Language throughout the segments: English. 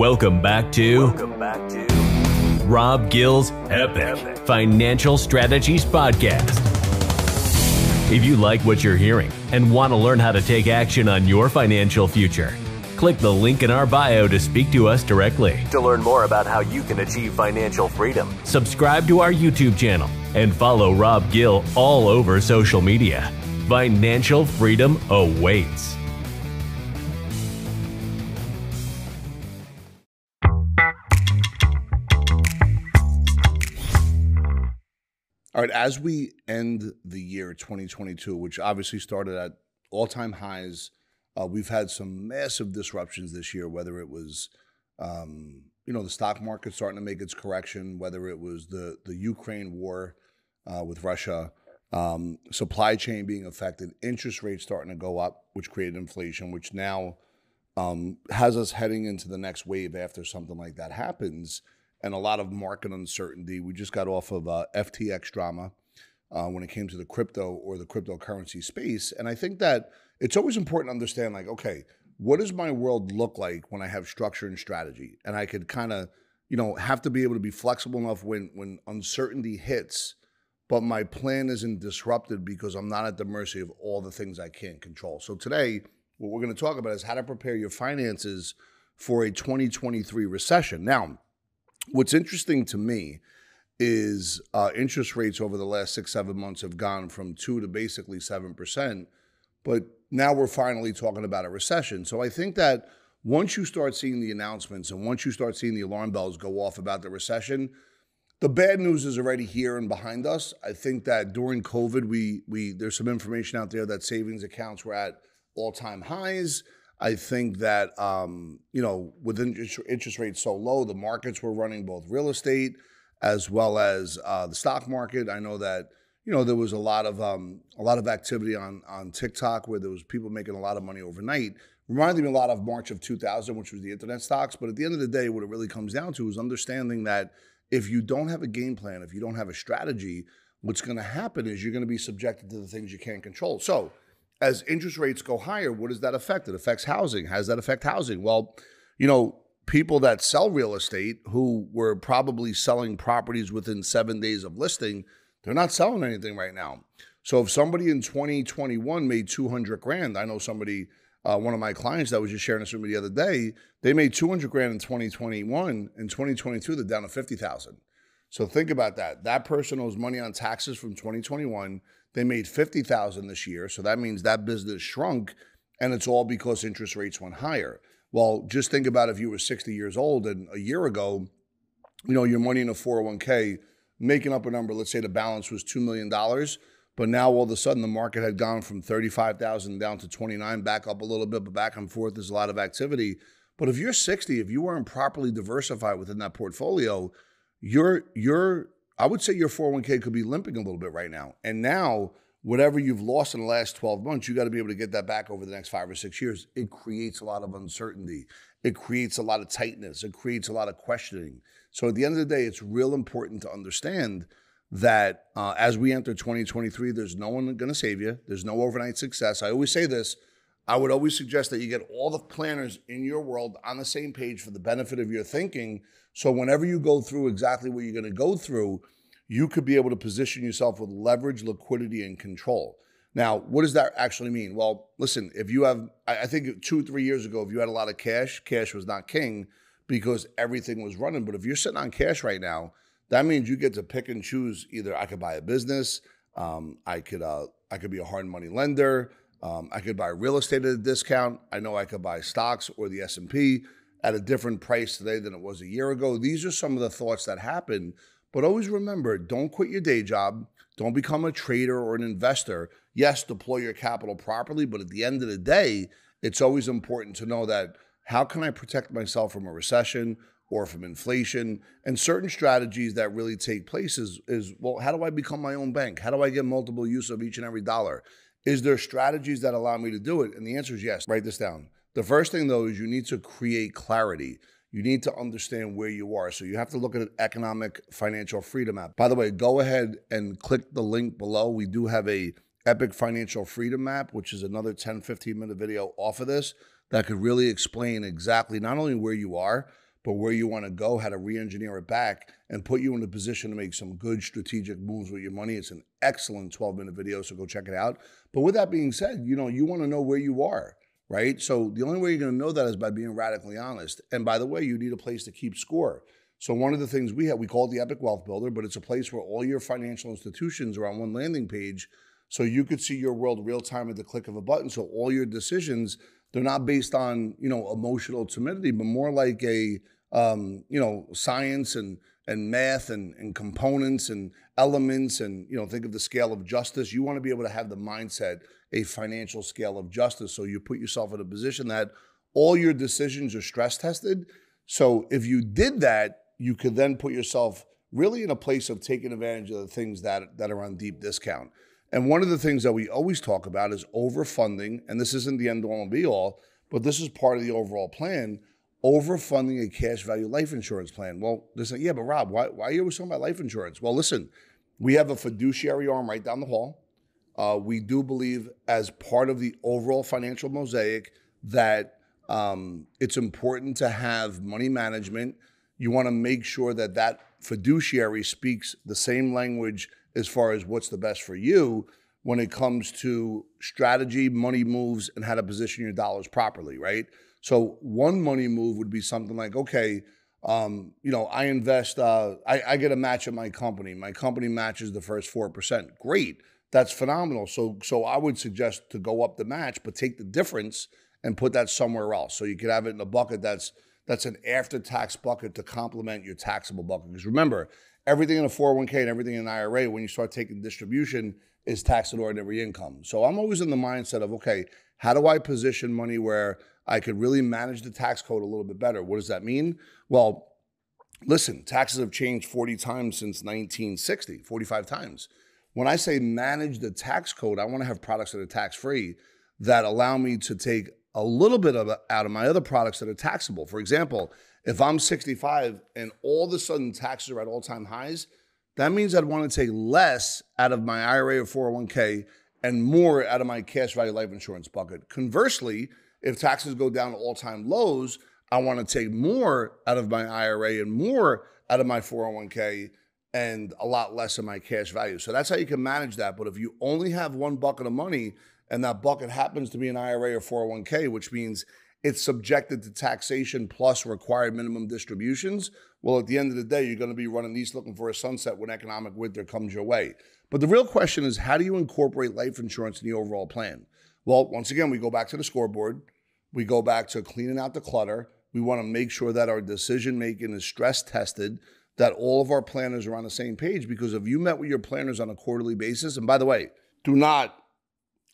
Welcome back to, Welcome back to Rob Gill's Epic, Epic Financial Strategies Podcast. If you like what you're hearing and want to learn how to take action on your financial future, click the link in our bio to speak to us directly. To learn more about how you can achieve financial freedom, subscribe to our YouTube channel and follow Rob Gill all over social media. Financial freedom awaits. As we end the year 2022, which obviously started at all time highs, uh, we've had some massive disruptions this year, whether it was, um, you know, the stock market starting to make its correction, whether it was the, the Ukraine war uh, with Russia, um, supply chain being affected, interest rates starting to go up, which created inflation, which now um, has us heading into the next wave after something like that happens and a lot of market uncertainty. We just got off of uh, FTX drama uh, when it came to the crypto or the cryptocurrency space. And I think that it's always important to understand like, okay, what does my world look like when I have structure and strategy? And I could kind of, you know, have to be able to be flexible enough when when uncertainty hits, but my plan isn't disrupted because I'm not at the mercy of all the things I can't control. So today, what we're going to talk about is how to prepare your finances for a 2023 recession. Now, What's interesting to me is uh, interest rates over the last six, seven months have gone from two to basically 7%. But now we're finally talking about a recession. So I think that once you start seeing the announcements and once you start seeing the alarm bells go off about the recession, the bad news is already here and behind us. I think that during COVID, we we there's some information out there that savings accounts were at all time highs. I think that um, you know, with interest, rates so low, the markets were running both real estate as well as uh, the stock market. I know that you know there was a lot of um, a lot of activity on on TikTok where there was people making a lot of money overnight. Reminded me a lot of March of 2000, which was the internet stocks. But at the end of the day, what it really comes down to is understanding that if you don't have a game plan, if you don't have a strategy, what's going to happen is you're going to be subjected to the things you can't control. So as interest rates go higher, what does that affect? It affects housing. How does that affect housing? Well, you know, people that sell real estate who were probably selling properties within seven days of listing, they're not selling anything right now. So if somebody in 2021 made 200 grand, I know somebody, uh, one of my clients that was just sharing this with me the other day, they made 200 grand in 2021. In 2022, they're down to 50,000. So think about that. That person owes money on taxes from 2021. They made 50,000 this year, so that means that business shrunk and it's all because interest rates went higher. Well, just think about if you were 60 years old and a year ago, you know, your money in a 401k making up a number, let's say the balance was $2 million, but now all of a sudden the market had gone from 35,000 down to 29, back up a little bit, but back and forth there's a lot of activity. But if you're 60, if you weren't properly diversified within that portfolio, your your I would say your 401k could be limping a little bit right now. And now, whatever you've lost in the last 12 months, you got to be able to get that back over the next five or six years. It creates a lot of uncertainty. It creates a lot of tightness. It creates a lot of questioning. So at the end of the day, it's real important to understand that uh, as we enter 2023, there's no one going to save you. There's no overnight success. I always say this. I would always suggest that you get all the planners in your world on the same page for the benefit of your thinking so whenever you go through exactly what you're going to go through, you could be able to position yourself with leverage, liquidity, and control. Now, what does that actually mean? Well, listen, if you have, I think two, three years ago, if you had a lot of cash, cash was not king because everything was running. But if you're sitting on cash right now, that means you get to pick and choose. Either I could buy a business, um, I could, uh, I could be a hard money lender, um, I could buy real estate at a discount. I know I could buy stocks or the S and P at a different price today than it was a year ago. These are some of the thoughts that happen. But always remember don't quit your day job. Don't become a trader or an investor. Yes, deploy your capital properly, but at the end of the day, it's always important to know that how can I protect myself from a recession or from inflation? And certain strategies that really take place is, is well, how do I become my own bank? How do I get multiple use of each and every dollar? Is there strategies that allow me to do it? And the answer is yes. Write this down. The first thing, though, is you need to create clarity. You need to understand where you are. So you have to look at an economic financial freedom app. By the way, go ahead and click the link below. We do have a Epic Financial Freedom Map, which is another 10, 15 minute video off of this that could really explain exactly not only where you are, but where you want to go, how to re-engineer it back and put you in a position to make some good strategic moves with your money. It's an excellent 12-minute video, so go check it out. But with that being said, you know, you want to know where you are, right? So the only way you're going to know that is by being radically honest. And by the way, you need a place to keep score. So one of the things we have, we call it the Epic Wealth Builder, but it's a place where all your financial institutions are on one landing page so you could see your world real time at the click of a button. So all your decisions, they're not based on, you know, emotional timidity, but more like a, um, you know, science and, and math and, and components and elements and, you know, think of the scale of justice. You want to be able to have the mindset, a financial scale of justice. So you put yourself in a position that all your decisions are stress tested. So if you did that, you could then put yourself really in a place of taking advantage of the things that, that are on deep discount. And one of the things that we always talk about is overfunding, and this isn't the end all and be all, but this is part of the overall plan. Overfunding a cash value life insurance plan. Well, listen, yeah, but Rob, why, why are you always talking about life insurance? Well, listen, we have a fiduciary arm right down the hall. Uh, we do believe, as part of the overall financial mosaic, that um, it's important to have money management. You want to make sure that that fiduciary speaks the same language as far as what's the best for you when it comes to strategy, money moves, and how to position your dollars properly, right? So one money move would be something like, okay, um, you know, I invest, uh, I, I get a match at my company. My company matches the first four percent. Great, that's phenomenal. So, so I would suggest to go up the match, but take the difference and put that somewhere else. So you could have it in a bucket that's that's an after-tax bucket to complement your taxable bucket. Because remember, everything in a 401k and everything in an IRA, when you start taking distribution, is tax and ordinary income. So I'm always in the mindset of, okay, how do I position money where I could really manage the tax code a little bit better? What does that mean? Well, listen, taxes have changed 40 times since 1960, 45 times. When I say manage the tax code, I want to have products that are tax free that allow me to take a little bit of out of my other products that are taxable. For example, if I'm 65 and all of a sudden taxes are at all time highs, that means I'd want to take less out of my IRA or 401k and more out of my cash value life insurance bucket. Conversely, if taxes go down to all time lows, I want to take more out of my IRA and more out of my 401k and a lot less of my cash value. So that's how you can manage that. But if you only have one bucket of money and that bucket happens to be an IRA or 401k, which means it's subjected to taxation plus required minimum distributions. Well, at the end of the day, you're going to be running these looking for a sunset when economic winter comes your way. But the real question is how do you incorporate life insurance in the overall plan? Well, once again, we go back to the scoreboard. We go back to cleaning out the clutter. We want to make sure that our decision making is stress tested, that all of our planners are on the same page. Because if you met with your planners on a quarterly basis, and by the way, do not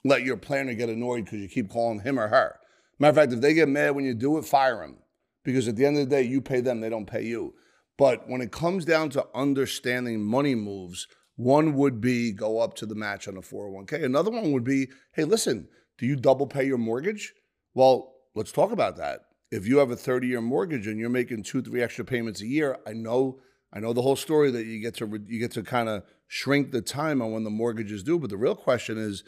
let your planner get annoyed because you keep calling him or her. Matter of fact, if they get mad when you do it, fire them. Because at the end of the day, you pay them, they don't pay you. But when it comes down to understanding money moves, one would be go up to the match on a 401k. Another one would be, hey, listen, do you double pay your mortgage? Well, let's talk about that. If you have a 30 year mortgage and you're making two, three extra payments a year, I know, I know the whole story that you get to you get to kind of shrink the time on when the mortgage is due. But the real question is,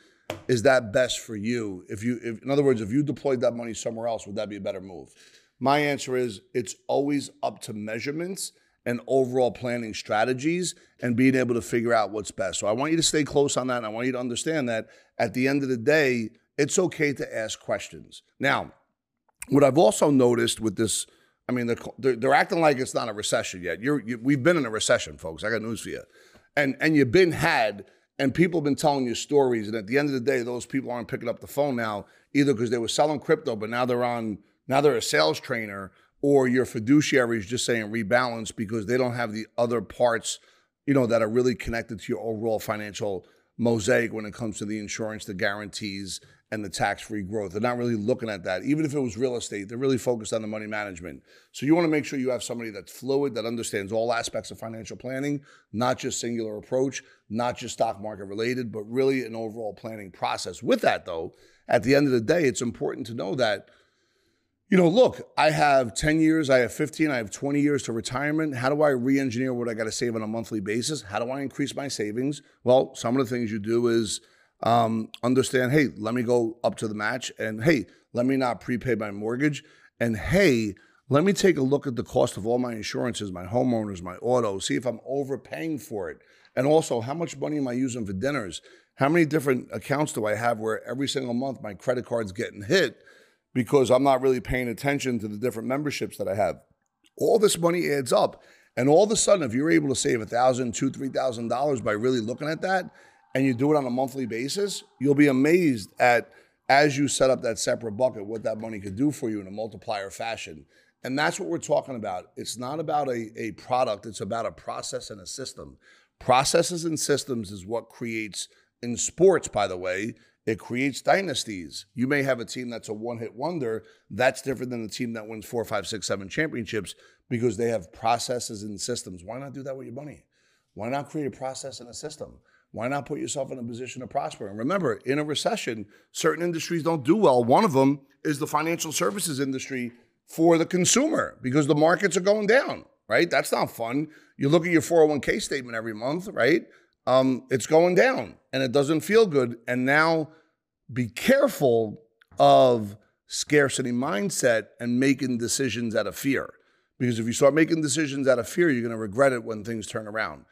is that best for you? If you, if, in other words, if you deployed that money somewhere else, would that be a better move? My answer is it's always up to measurements and overall planning strategies and being able to figure out what's best. So I want you to stay close on that. And I want you to understand that at the end of the day, it's okay to ask questions. Now, what I've also noticed with this, I mean, they're, they're acting like it's not a recession yet. You're, you, we've been in a recession, folks. I got news for you. And, and you've been had and people have been telling you stories. And at the end of the day, those people aren't picking up the phone now, either because they were selling crypto, but now they're on, now they're a sales trainer, or your fiduciary is just saying rebalance because they don't have the other parts, you know, that are really connected to your overall financial mosaic when it comes to the insurance, the guarantees, and the tax free growth. They're not really looking at that. Even if it was real estate, they're really focused on the money management. So you want to make sure you have somebody that's fluid, that understands all aspects of financial planning, not just singular approach, not just stock market related, but really an overall planning process. With that, though, at the end of the day, it's important to know that. You know, look, I have 10 years, I have 15, I have 20 years to retirement. How do I re engineer what I got to save on a monthly basis? How do I increase my savings? Well, some of the things you do is um, understand, hey, let me go up to the match, and hey, let me not prepay my mortgage, and hey, let me take a look at the cost of all my insurances, my homeowners, my auto, see if I'm overpaying for it. And also, how much money am I using for dinners? How many different accounts do I have where every single month my credit card's getting hit because I'm not really paying attention to the different memberships that I have? All this money adds up. And all of a sudden, if you're able to save a thousand, two, three thousand dollars by really looking at that, and you do it on a monthly basis, you'll be amazed at as you set up that separate bucket what that money could do for you in a multiplier fashion. And that's what we're talking about. It's not about a, a product, it's about a process and a system. Processes and systems is what creates, in sports, by the way, it creates dynasties. You may have a team that's a one hit wonder. That's different than a team that wins four, five, six, seven championships because they have processes and systems. Why not do that with your money? Why not create a process and a system? Why not put yourself in a position to prosper? And remember, in a recession, certain industries don't do well. One of them is the financial services industry for the consumer because the markets are going down, right? That's not fun. You look at your 401k statement every month, right? Um, it's going down and it doesn't feel good. And now be careful of scarcity mindset and making decisions out of fear. Because if you start making decisions out of fear, you're going to regret it when things turn around.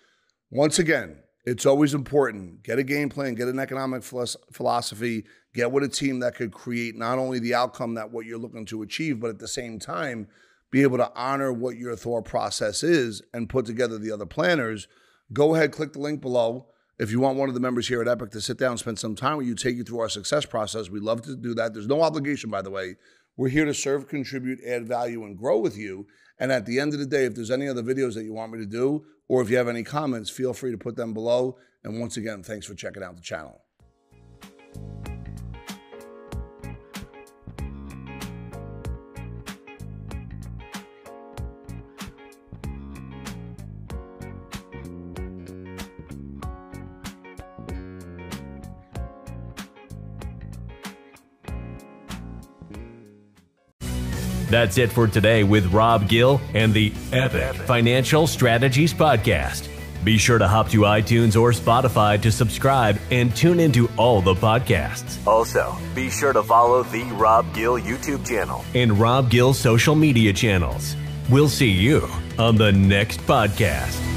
Once again, it's always important. Get a game plan, get an economic philosophy, get with a team that could create not only the outcome that what you're looking to achieve, but at the same time, be able to honor what your thought process is and put together the other planners. Go ahead, click the link below. If you want one of the members here at Epic to sit down and spend some time with you, take you through our success process, we'd love to do that. There's no obligation, by the way. We're here to serve, contribute, add value, and grow with you. And at the end of the day, if there's any other videos that you want me to do, or if you have any comments, feel free to put them below. And once again, thanks for checking out the channel. That's it for today with Rob Gill and the Epic Financial Strategies Podcast. Be sure to hop to iTunes or Spotify to subscribe and tune into all the podcasts. Also, be sure to follow the Rob Gill YouTube channel and Rob Gill social media channels. We'll see you on the next podcast.